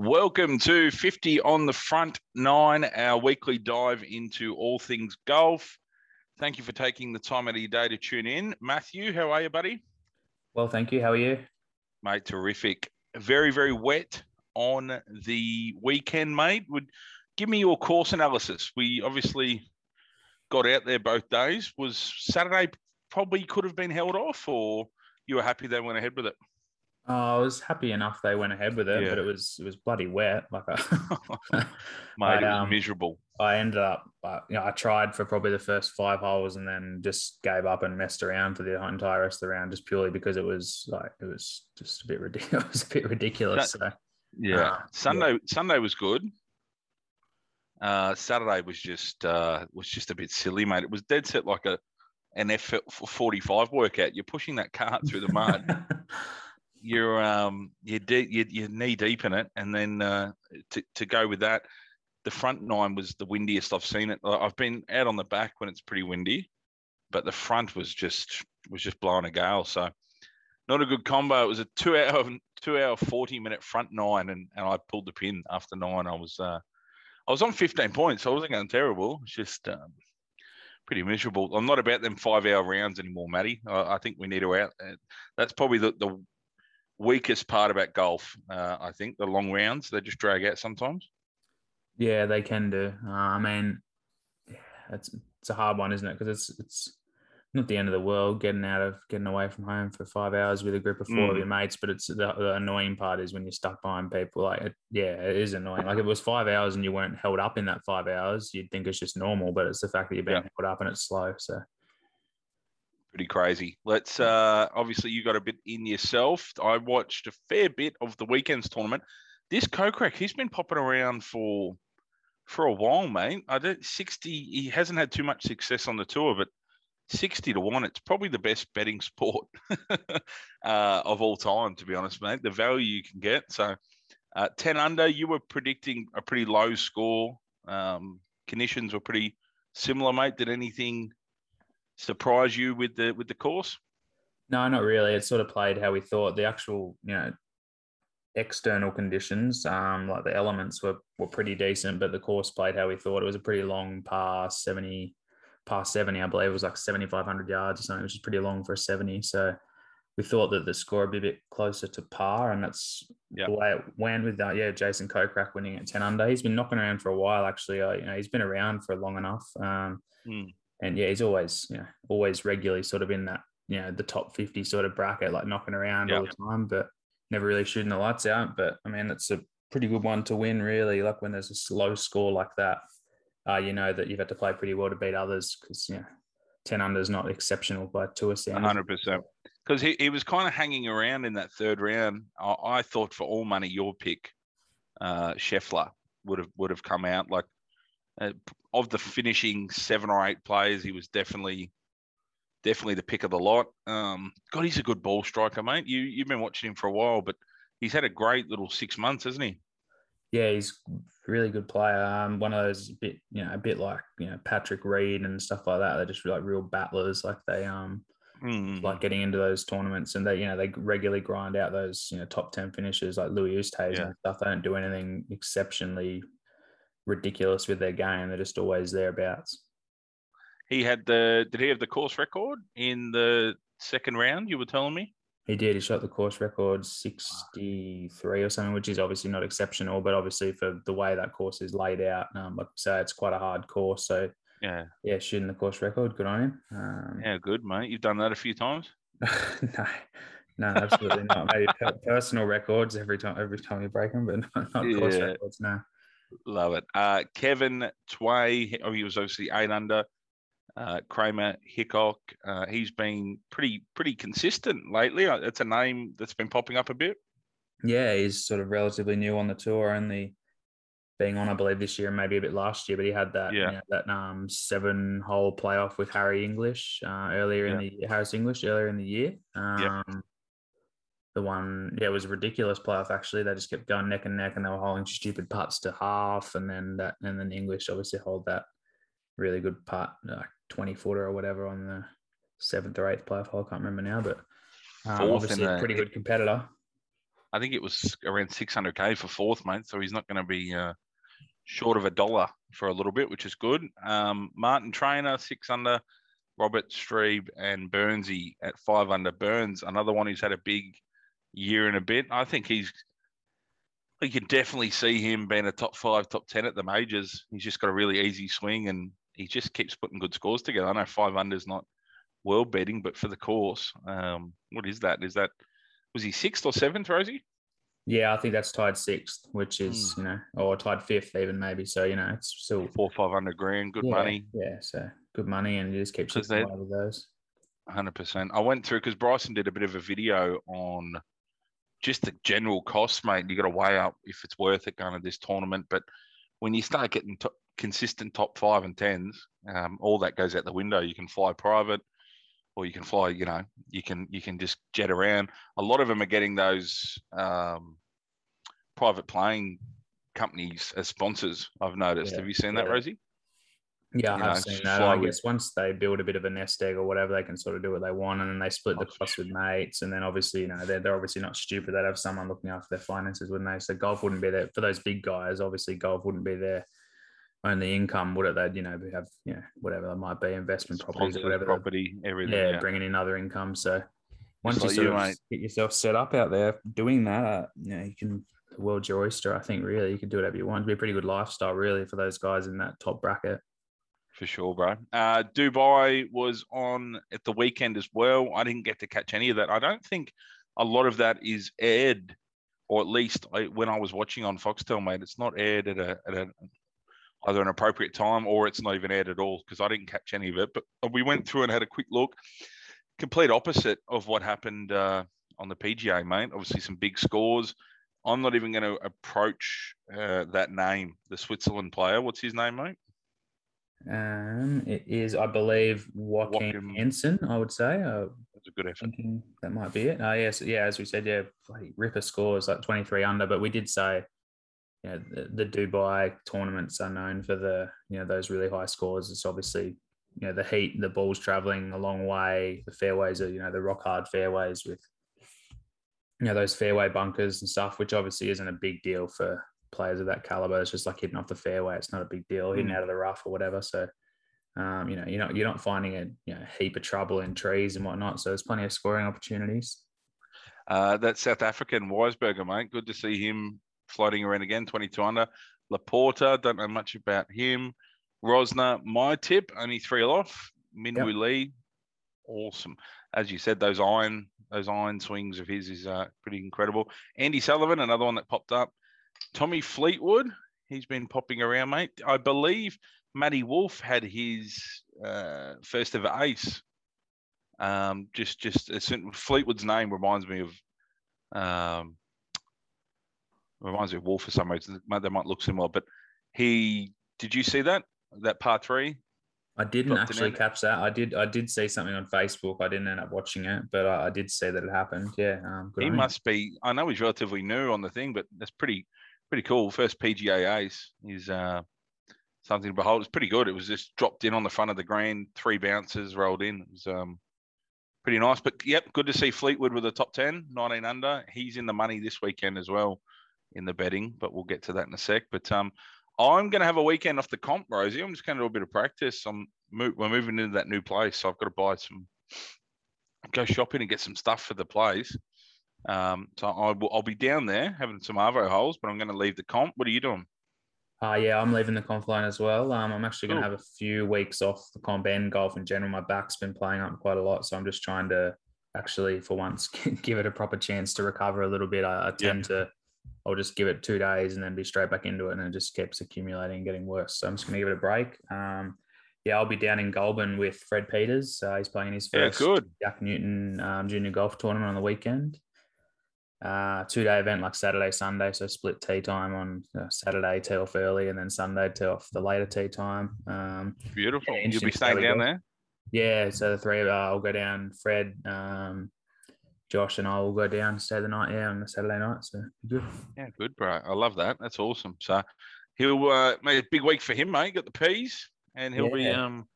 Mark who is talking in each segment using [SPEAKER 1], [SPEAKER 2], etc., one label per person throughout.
[SPEAKER 1] Welcome to 50 on the front nine, our weekly dive into all things golf. Thank you for taking the time out of your day to tune in. Matthew, how are you, buddy?
[SPEAKER 2] Well, thank you. How are you?
[SPEAKER 1] Mate, terrific. Very, very wet on the weekend, mate. Would give me your course analysis. We obviously got out there both days. Was Saturday probably could have been held off, or you were happy they went ahead with it?
[SPEAKER 2] Oh, I was happy enough they went ahead with it,
[SPEAKER 1] Yeah.
[SPEAKER 2] but it was it was bloody wet. Like I,
[SPEAKER 1] Mate,
[SPEAKER 2] I,
[SPEAKER 1] it was
[SPEAKER 2] um,
[SPEAKER 1] miserable.
[SPEAKER 2] I ended up, uh, you know, I tried for probably the first five holes and then just gave up and messed around for the entire rest of the round, just purely because it was like it was just a bit ridiculous. It was a bit ridiculous. So
[SPEAKER 1] Yeah.
[SPEAKER 2] uh,
[SPEAKER 1] Sunday Sunday was good. Uh, Saturday was just uh, was just a bit silly, mate. It was dead set like a an F forty five workout. You're pushing that cart through the mud. you're um you're, de- you're you're knee deep in it, and then uh, to to go with that, the front nine was the windiest I've seen it. I've been out on the back when it's pretty windy, but the front was just was just blowing a gale. So not a good combo. It was a two hour two hour forty minute front nine, and and I pulled the pin after nine. I was uh I was on fifteen points. So I wasn't going terrible. It's just um, pretty miserable. I'm not about them five hour rounds anymore, Matty. I, I think we need to out. uh, That's probably the the weakest part about golf. Uh, I think the long rounds they just drag out sometimes.
[SPEAKER 2] yeah, they can do. Uh, I mean, it's it's a hard one, isn't it? Because it's it's not the end of the world getting out of getting away from home for five hours with a group of four of
[SPEAKER 1] Mm.
[SPEAKER 2] your mates. But it's the, the annoying part is when you're stuck behind people. Like, it, yeah, it is annoying. Like if it was five hours and you weren't held up in that five hours, you'd think it's just normal. But it's the fact that you're being
[SPEAKER 1] Yeah.
[SPEAKER 2] held up and it's slow. So
[SPEAKER 1] pretty crazy. Let's uh obviously you got a bit in yourself. I watched a fair bit of the weekend's tournament. This Kokrak, he's been popping around for for a while, mate. I don't 60 he hasn't had too much success on the tour, but 60 to 1, it's probably the best betting sport uh, of all time, to be honest, mate. The value you can get. So uh, 10 under, you were predicting a pretty low score. Um, conditions were pretty similar, mate. Did anything surprise you with the with the course?
[SPEAKER 2] no, not really. It sort of played how we thought. The actual, you know, external conditions, um, like the elements were were pretty decent, but the course played how we thought. It was a pretty long par, seventy, par seventy, I believe. It was like seventy five hundred yards or something, which is pretty long for a seventy. So we thought that the score would be a bit closer to par, and that's
[SPEAKER 1] Yeah.
[SPEAKER 2] the way it went with that. Yeah, Jason Kokrak winning at ten under. He's been knocking around for a while, actually. Uh, you know, he's been around for long enough. Um,
[SPEAKER 1] Mm.
[SPEAKER 2] And yeah, he's always, you know, always regularly sort of in that, you know, the top 50 sort of bracket, like knocking around all the time, but never really shooting the lights out. But I mean, it's a pretty good one to win, really. Like when there's a slow score like that, uh, you know that you've had to play pretty well to beat others because, you know, 10 under is not exceptional by tour standards.
[SPEAKER 1] hundred percent. Because he, he was kind of hanging around in that third round. I, I thought for all money, your pick, uh, Scheffler would have would have come out like uh, of the finishing seven or eight players. He was definitely definitely the pick of the lot. Um, God, he's a good ball striker, mate. You you've been watching him for a while, but he's had a great little six months, hasn't he?
[SPEAKER 2] Yeah, he's a really good player. Um, one of those bit, you know, a bit like, you know, Patrick Reed and stuff like that. They're just like real battlers. Like they, um,
[SPEAKER 1] Mm.
[SPEAKER 2] like getting into those tournaments and they you know they regularly grind out those you know top 10 finishes like Louis Oosthuizen
[SPEAKER 1] Yeah.
[SPEAKER 2] and stuff they don't do anything exceptionally ridiculous with their game they're just always thereabouts
[SPEAKER 1] he had the did he have the course record in the second round? You were telling me.
[SPEAKER 2] he did he shot the course record 63 or something which is obviously not exceptional but obviously for the way that course is laid out um, like say it's quite a hard course so
[SPEAKER 1] Yeah,
[SPEAKER 2] yeah shooting the course record good on him um,
[SPEAKER 1] yeah, good, mate. You've done that a few times.
[SPEAKER 2] no, no, absolutely not. Maybe personal records every time, every time you break them, but not, not course records. No.
[SPEAKER 1] Love it. Uh, Kevin Tway, oh, he was obviously eight under. Uh, Kramer Hickok, uh, he's been pretty pretty consistent lately. Uh, It's a name that's been popping up a bit.
[SPEAKER 2] Yeah, he's sort of relatively new on the tour, only being on, I believe, this year and maybe a bit last year. But he had that,
[SPEAKER 1] Yeah.
[SPEAKER 2] you know, that um seven hole playoff with Harry English uh, earlier in the Harris English earlier in the year. Um,
[SPEAKER 1] Yeah.
[SPEAKER 2] The one, yeah, it was a ridiculous playoff. Actually, they just kept going neck and neck, and they were holding stupid putts to half, and then that, and then English obviously hold that really good putt, like twenty footer or whatever, on the seventh or eighth playoff hole. I can't remember now, but um, obviously a pretty good competitor.
[SPEAKER 1] I think it was around 600k for fourth, mate. So he's not going to be uh, short of a dollar for a little bit, which is good. Um, Martin Trainer, six under. Robert Streb and Burnsy at five under. Burns, another one who's had a big year and a bit. I think he's you can definitely see him being a top five, top ten at the majors. He's just got a really easy swing and he just keeps putting good scores together. I know five under's not world betting, but for the course, um, what is that? Is that was he sixth or seventh, Rosie?
[SPEAKER 2] Yeah, I think that's tied sixth, which is
[SPEAKER 1] Hmm.
[SPEAKER 2] you know, or tied fifth even maybe. So you know, it's still
[SPEAKER 1] Four, five hundred grand, good
[SPEAKER 2] yeah,
[SPEAKER 1] money.
[SPEAKER 2] Yeah, so good money, and you just keep
[SPEAKER 1] 'Cause
[SPEAKER 2] chipping
[SPEAKER 1] they-
[SPEAKER 2] away with those.
[SPEAKER 1] Hundred percent. I went through because Bryson did a bit of a video on just the general cost, mate. You got to weigh up if it's worth it going to this tournament. But when you start getting to consistent top five and tens, um, all that goes out the window. You can fly private, or you can fly. You know, you can you can just jet around. A lot of them are getting those um, private plane companies as sponsors. I've noticed.
[SPEAKER 2] Yeah,
[SPEAKER 1] Have you seen that. Rosie?
[SPEAKER 2] Yeah, I've
[SPEAKER 1] know,
[SPEAKER 2] seen that. I guess once they build a bit of a nest egg or whatever, they can sort of do what they want, and then they split the cost with mates. And then obviously, you know, they're, they're obviously not stupid. They'd have someone looking after their finances, wouldn't they? So golf wouldn't be there for those big guys. Obviously, golf wouldn't be their only income, would it? They'd you know have you know whatever that might be, investment properties or whatever.
[SPEAKER 1] property, everything.
[SPEAKER 2] yeah,
[SPEAKER 1] yeah.
[SPEAKER 2] bringing in other income. So once
[SPEAKER 1] like
[SPEAKER 2] you sort
[SPEAKER 1] you,
[SPEAKER 2] of
[SPEAKER 1] mate.
[SPEAKER 2] get yourself set up out there doing that, uh, you know, you can the world's your oyster. I think really you can do whatever you want. It'd be a pretty good lifestyle, really, for those guys in that top bracket.
[SPEAKER 1] For sure, bro. Uh, Dubai was on at the weekend as well. I didn't get to catch any of that. I don't think a lot of that is aired, or at least I, when I was watching on Foxtel, mate, it's not aired at a, at a either an appropriate time or it's not even aired at all because I didn't catch any of it. But we went through and had a quick look. Complete opposite of what happened uh, on the PGA, mate. Obviously, some big scores. I'm not even going to approach uh, that name, the Switzerland player. What's his name, mate?
[SPEAKER 2] Um, it is, I believe, Joaquin
[SPEAKER 1] Joaquin.
[SPEAKER 2] I would say. Uh,
[SPEAKER 1] That's a good effort.
[SPEAKER 2] that might be it. Uh, yes, yeah, as we said, yeah, bloody Ripper scores like 23 under, but we did say, you know, the, the Dubai tournaments are known for the, you know, those really high scores. It's obviously, you know, the heat, the ball's traveling a long way. The fairways are, you know, the rock hard fairways with, you know, those fairway bunkers and stuff, which obviously isn't a big deal for players of that caliber. It's just like hitting off the fairway. It's not a big deal, hitting
[SPEAKER 1] Mm.
[SPEAKER 2] out of the rough or whatever. So, um, you know, you're not you're not finding a you know heap of trouble in trees and whatnot. So there's plenty of scoring opportunities.
[SPEAKER 1] Uh, that South African Wiesberger, mate. Good to see him floating around again, 22 under. Laporta, don't know much about him. Rozner, my tip, only three off. Minwoo Lee, awesome. As you said, those iron, those iron swings of his is uh, pretty incredible. Andy Sullivan, another one that popped up. Tommy Fleetwood, he's been popping around, mate. I believe Matty Wolff had his uh, first ever ace. Um, just, just Fleetwood's name reminds me of um, reminds me of Wolff for some reason. They might look similar, but he did you see that that part three?
[SPEAKER 2] I didn't actually catch that. I did I did see something on Facebook. I didn't end up watching it, but I, I did see that it happened. Yeah, um, good
[SPEAKER 1] He
[SPEAKER 2] on him.
[SPEAKER 1] must be. I know he's relatively new on the thing, but that's pretty pretty cool. First PGA ace is uh, something to behold. It's pretty good. It was just dropped in on the front of the green, three bounces rolled in. It was um, pretty nice. But yep, good to see Fleetwood with a top 10, 19 under. He's in the money this weekend as well in the betting, but we'll get to that in a sec. But um, I'm going to have a weekend off the comp, Rosie. I'm just going to do a bit of practice. I'm mo- we're moving into that new place, so I've got to buy some, go shopping and get some stuff for the place. Um, so I will, I'll be down there having some arvo holes, but I'm going to leave the comp. What are you doing?
[SPEAKER 2] Uh, yeah, I'm leaving the comp line as well. Um, I'm actually going to
[SPEAKER 1] Cool.
[SPEAKER 2] have a few weeks off the comp and golf in general. My back's been playing up quite a lot, so I'm just trying to actually, for once, give it a proper chance to recover a little bit. I, I tend to, I'll just give it two days and then be straight back into it, and it just keeps accumulating and getting worse. So I'm just going to give it a break. Um, yeah, I'll be down in Goulburn with Fred Peters. Uh, he's playing his
[SPEAKER 1] Yeah,
[SPEAKER 2] first
[SPEAKER 1] good.
[SPEAKER 2] Jack Newton um, Junior Golf Tournament on the weekend. Uh, two day event like Saturday, Sunday. So split tee time on uh, Saturday, tee off early, and then Sunday, tee off the later tee time. Um,
[SPEAKER 1] Beautiful.
[SPEAKER 2] Yeah,
[SPEAKER 1] You'll be
[SPEAKER 2] to see how
[SPEAKER 1] staying down there.
[SPEAKER 2] yeah, so the three of us, I'll go down. Fred, um, Josh, and I will go down, stay the night, yeah, on the Saturday night. So good.
[SPEAKER 1] Yeah, good, bro. I love that. That's awesome. So he'll uh, make a big week for him, mate. Got the peas, and he'll be um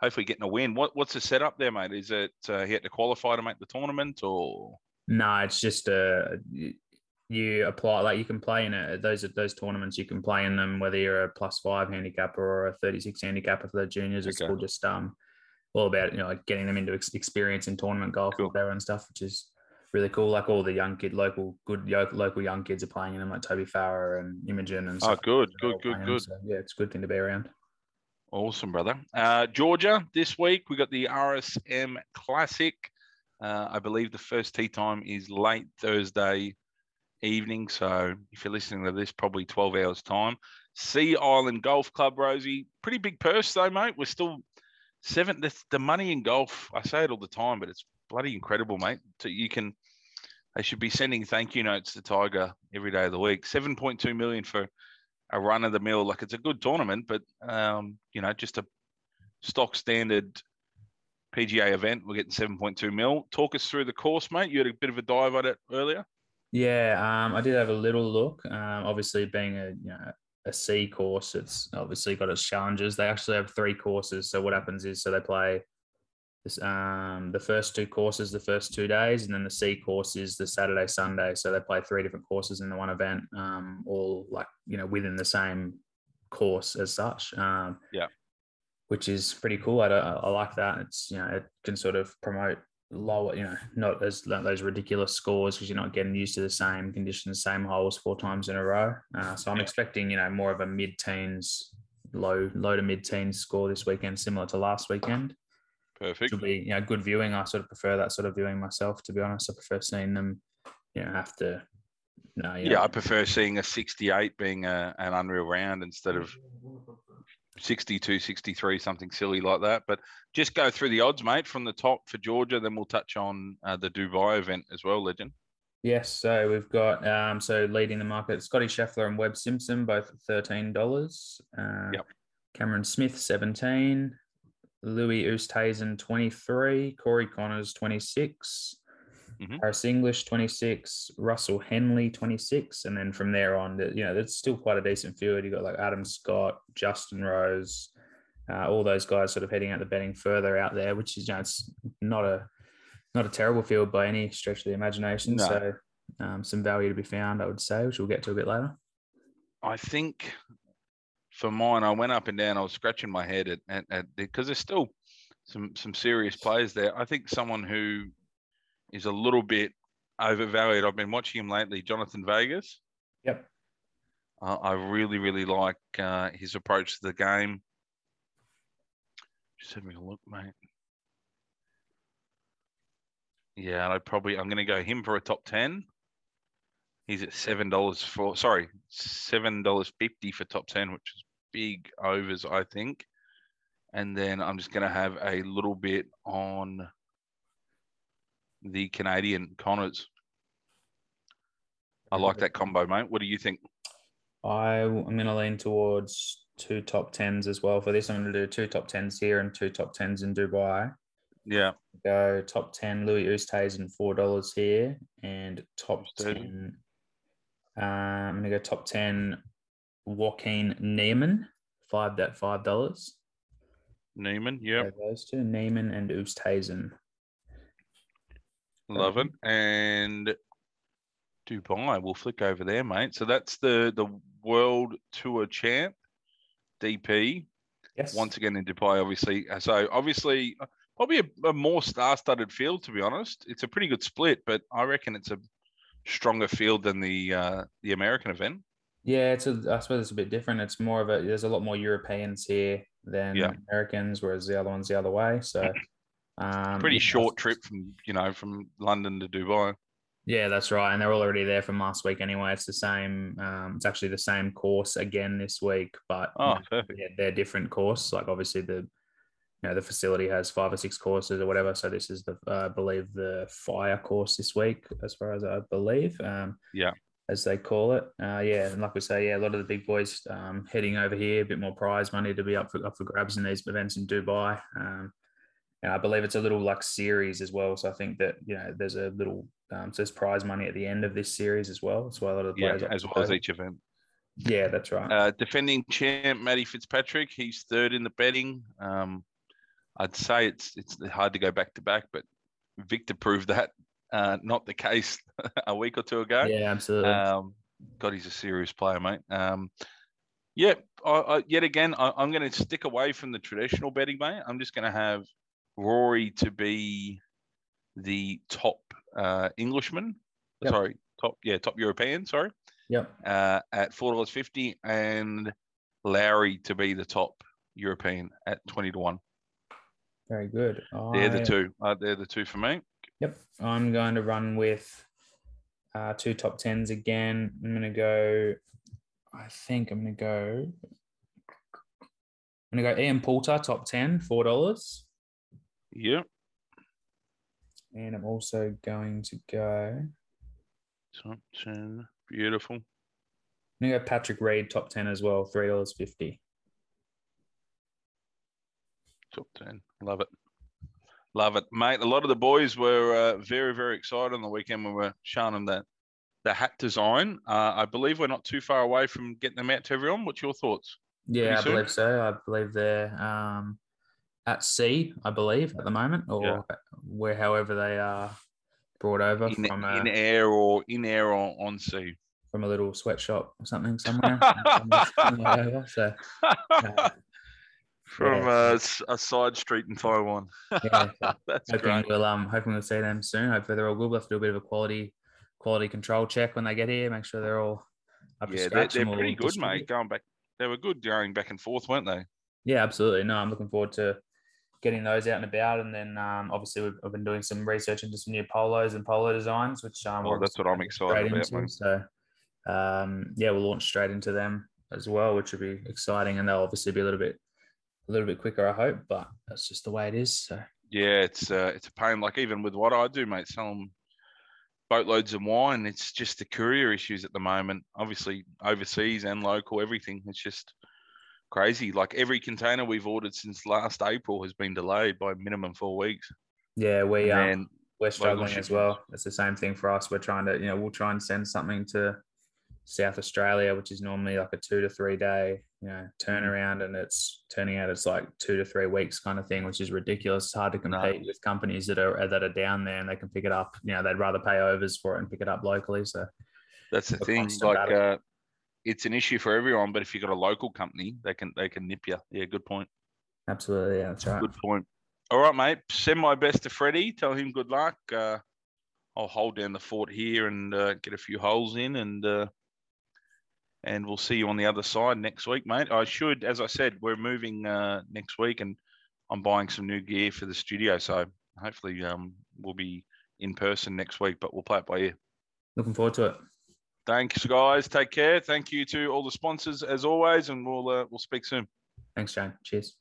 [SPEAKER 1] hopefully getting a win. What what's the setup there, mate? Is it uh, he had to qualify to make the tournament, or
[SPEAKER 2] No, it's just a you apply like you can play in it. Those are those tournaments you can play in them whether you're a plus five handicapper or a 36 handicapper for the juniors. It's all just um all about you know like getting them into ex- experience in tournament golf
[SPEAKER 1] Cool.
[SPEAKER 2] whatever and stuff, which is really cool. Like all the young kid, local good local young kids are playing in them, like Toby Farrer and Imogen and
[SPEAKER 1] Oh, good,
[SPEAKER 2] They're
[SPEAKER 1] good, good, good.
[SPEAKER 2] so, yeah, it's a good thing to be around.
[SPEAKER 1] Awesome, brother. Uh, Georgia, this week we got the RSM Classic. Uh, I believe the first tee time is late Thursday evening. So if you're listening to this, probably 12 hours time. Sea Island Golf Club, Rosie. Pretty big purse though, mate. We're still seven. The, the money in golf, I say it all the time, but it's bloody incredible, mate. So you can, they should be sending thank you notes to Tiger every day of the week. 7.2 million for a run of the mill. Like it's a good tournament, but um, you know, just a stock standard PGA event. We're getting 7.2 mil. Talk us through the course, mate. You had a bit of a dive at it earlier.
[SPEAKER 2] Yeah, um, I did have a little look. Um, obviously, being a you know a C course, it's obviously got its challenges. They actually have three courses. So what happens is, so they play this, um, the first two courses the first two days, and then the C course is the Saturday Sunday. So they play three different courses in the one event, um, all like you know within the same course as such. Um,
[SPEAKER 1] Yeah.
[SPEAKER 2] which is pretty cool. I, I, I like that. It's you know it can sort of promote lower, you know, not as those ridiculous scores because you're not getting used to the same conditions, same holes four times in a row. Uh, so I'm
[SPEAKER 1] Yeah.
[SPEAKER 2] expecting, you know, more of a mid-teens, low, low to mid-teens score this weekend, similar to last weekend.
[SPEAKER 1] Perfect.
[SPEAKER 2] Will be, you know, good viewing. I sort of prefer that sort of viewing myself, to be honest. I prefer seeing them, you know, have to. No, you
[SPEAKER 1] Yeah, I prefer seeing a 68 being a, an unreal round instead of 62, 63, something silly like that. But just go through the odds, mate, from the top for Georgia. Then we'll touch on uh, the Dubai event as well, legend.
[SPEAKER 2] Yes. So we've got, um, so leading the market, Scotty Scheffler and Webb Simpson, both $13. Uh,
[SPEAKER 1] yep.
[SPEAKER 2] Cameron Smith, 17 Louis Oosthuizen, 23 Corey Conners, 26
[SPEAKER 1] mm-hmm.
[SPEAKER 2] Harris English 26, Russell Henley 26, and then from there on, you know, that's still quite a decent field. You got like Adam Scott, Justin Rose, uh, all those guys sort of heading out the betting further out there, which is you know, it's not a not a terrible field by any stretch of the imagination.
[SPEAKER 1] No.
[SPEAKER 2] So um, some value to be found, I would say, which we'll get to a bit later.
[SPEAKER 1] I think for mine, I went up and down. I was scratching my head at because there's still some some serious players there. I think someone who is a little bit overvalued. I've been watching him lately, Jhonattan Vegas.
[SPEAKER 2] Yep.
[SPEAKER 1] Uh, I really, really like uh, his approach to the game. Just having a look, mate. Yeah, I probably I'm going to go him for a top ten. He's at seven dollars for sorry, seven dollars fifty for top ten, which is big overs, I think. And then I'm just going to have a little bit on the Canadian Conners. I like that combo, mate. What do you think?
[SPEAKER 2] I, I'm going to lean towards two top tens as well for this. I'm going to do two top tens here and two top tens in Dubai.
[SPEAKER 1] Yeah,
[SPEAKER 2] Go top 10 Louis Oosthuizen, $4 here, and top 10. Uh, I'm going to go top 10 Joaquin Niemann, five that $5.
[SPEAKER 1] Niemann.
[SPEAKER 2] Go Those two, Niemann and Oosthuizen.
[SPEAKER 1] Love it. And Dubai, we'll flick over there, mate. So that's the the World Tour champ, DP.
[SPEAKER 2] Yes.
[SPEAKER 1] once again in Dubai, obviously. So obviously, uh, probably a, a more star-studded field, to be honest. It's a pretty good split, but I reckon it's a stronger field than the uh, the American event.
[SPEAKER 2] Yeah, it's a, I suppose it's a bit different. It's more of a there's a lot more Europeans here than
[SPEAKER 1] Yeah.
[SPEAKER 2] Americans, whereas the other one's the other way. So um,
[SPEAKER 1] Pretty short trip from you know from London to Dubai.
[SPEAKER 2] Yeah, that's right. And they're all already there from last week anyway. It's the same. Um, it's actually the same course again this week, but
[SPEAKER 1] Oh, perfect.
[SPEAKER 2] yeah, they're different course. Like obviously the you know the facility has five or six courses or whatever. So this is the uh, I believe the fire course this week, as far as I believe. Um,
[SPEAKER 1] Yeah.
[SPEAKER 2] as they call it. Uh, yeah, and like we say, yeah, a lot of the big boys um, heading over here, a bit more prize money to be up for up for grabs in these events in Dubai. Um, and I believe it's a little like series as well. So I think that you know there's a little um, so there's prize money at the end of this series as well. That's why a lot of the players up
[SPEAKER 1] as well as each event.
[SPEAKER 2] Yeah, that's right.
[SPEAKER 1] Uh, defending champ Matty Fitzpatrick, he's third in the betting. Um, I'd say it's it's hard to go back to back, but Viktor proved that uh, not the case a week or two ago.
[SPEAKER 2] Yeah, absolutely.
[SPEAKER 1] Um, God, he's a serious player, mate. Um, yeah, I, I, yet again, I, am going to stick away from the traditional betting, mate. I'm just going to have Rory to be the top uh, Englishman.
[SPEAKER 2] Yep.
[SPEAKER 1] Sorry, top yeah, top European. Sorry,
[SPEAKER 2] yep.
[SPEAKER 1] uh, at four dollars fifty, and Lowry to be the top European at twenty to one.
[SPEAKER 2] Very good.
[SPEAKER 1] They're the two. Uh, they're the two for me.
[SPEAKER 2] Yep. I'm going to run with uh, two top tens again. I'm going to go. I think I'm going to go. I'm going to go Ian Poulter, top 10, $4.
[SPEAKER 1] Yeah,
[SPEAKER 2] And I'm also going to go.
[SPEAKER 1] top ten, beautiful.
[SPEAKER 2] I'm to go Patrick Reed, top 10 as well, $3.50.
[SPEAKER 1] Top 10. Love it. Love it, mate. A lot of the boys were uh, very, very excited on the weekend when we were showing them that the hat design. Uh, I believe we're not too far away from getting them out to everyone. What's your thoughts?
[SPEAKER 2] Yeah, I believe so. I believe they're um, at sea, I believe, at the moment, or
[SPEAKER 1] Yeah.
[SPEAKER 2] where however they are brought over
[SPEAKER 1] In,
[SPEAKER 2] from, a,
[SPEAKER 1] in air or in air or on sea?
[SPEAKER 2] from a little sweatshop or something somewhere. Whatever, so, uh,
[SPEAKER 1] From
[SPEAKER 2] Yeah.
[SPEAKER 1] s- a side street in Taiwan.
[SPEAKER 2] yeah,
[SPEAKER 1] That's
[SPEAKER 2] hoping
[SPEAKER 1] great.
[SPEAKER 2] we'll um hoping we'll see them soon. Hopefully they're all good. We'll have to do a bit of a quality quality control check when they get here. Make sure they're all up to
[SPEAKER 1] Yeah, they're, they're pretty good,
[SPEAKER 2] distribute.
[SPEAKER 1] mate. Going back, they were good going back and forth, weren't they?
[SPEAKER 2] Yeah, absolutely. No, I'm looking forward to getting those out and about. And then um, obviously we've I've been doing some research into some new polos and polo designs, which um,
[SPEAKER 1] Oh, that's what I'm excited about,
[SPEAKER 2] into. So um, yeah, we'll launch straight into them as well, which will be exciting. And they'll obviously be a little bit a little bit quicker, I hope. But that's just the way it is. So
[SPEAKER 1] Yeah, it's uh, it's a pain. Like even with what I do, mate, sell them boatloads of wine. It's just the courier issues at the moment. Obviously, overseas and local, everything. It's just crazy. Like every container we've ordered since last April has been delayed by minimum four weeks.
[SPEAKER 2] yeah, we um,
[SPEAKER 1] then
[SPEAKER 2] we're struggling as well. It's the same thing for us. We're trying to, you know, we'll try and send something to South Australia, which is normally like a two to three day, you know, turnaround, and it's turning out it's like two to three weeks kind of thing, which is ridiculous. It's hard to
[SPEAKER 1] No.
[SPEAKER 2] compete with companies that are that are down there and they can pick it up. You know, they'd rather pay overs for it and pick it up locally. So
[SPEAKER 1] that's the thing. Like uh, it's an issue for everyone, but if you've got a local company, they can they can nip you. Yeah, good point.
[SPEAKER 2] absolutely, yeah, that's right.
[SPEAKER 1] Good point. All right, mate. Send my best to Freddie. Tell him good luck. Uh, I'll hold down the fort here and uh, get a few holes in, and uh, and we'll see you on the other side next week, mate. I should, as I said, we're moving uh, next week, and I'm buying some new gear for the studio. So hopefully, um, we'll be in person next week, but we'll play it by ear.
[SPEAKER 2] Looking forward to it.
[SPEAKER 1] Thanks, guys. Take care. Thank you to all the sponsors as always, and we'll uh, we'll speak soon.
[SPEAKER 2] Thanks, Jane. Cheers.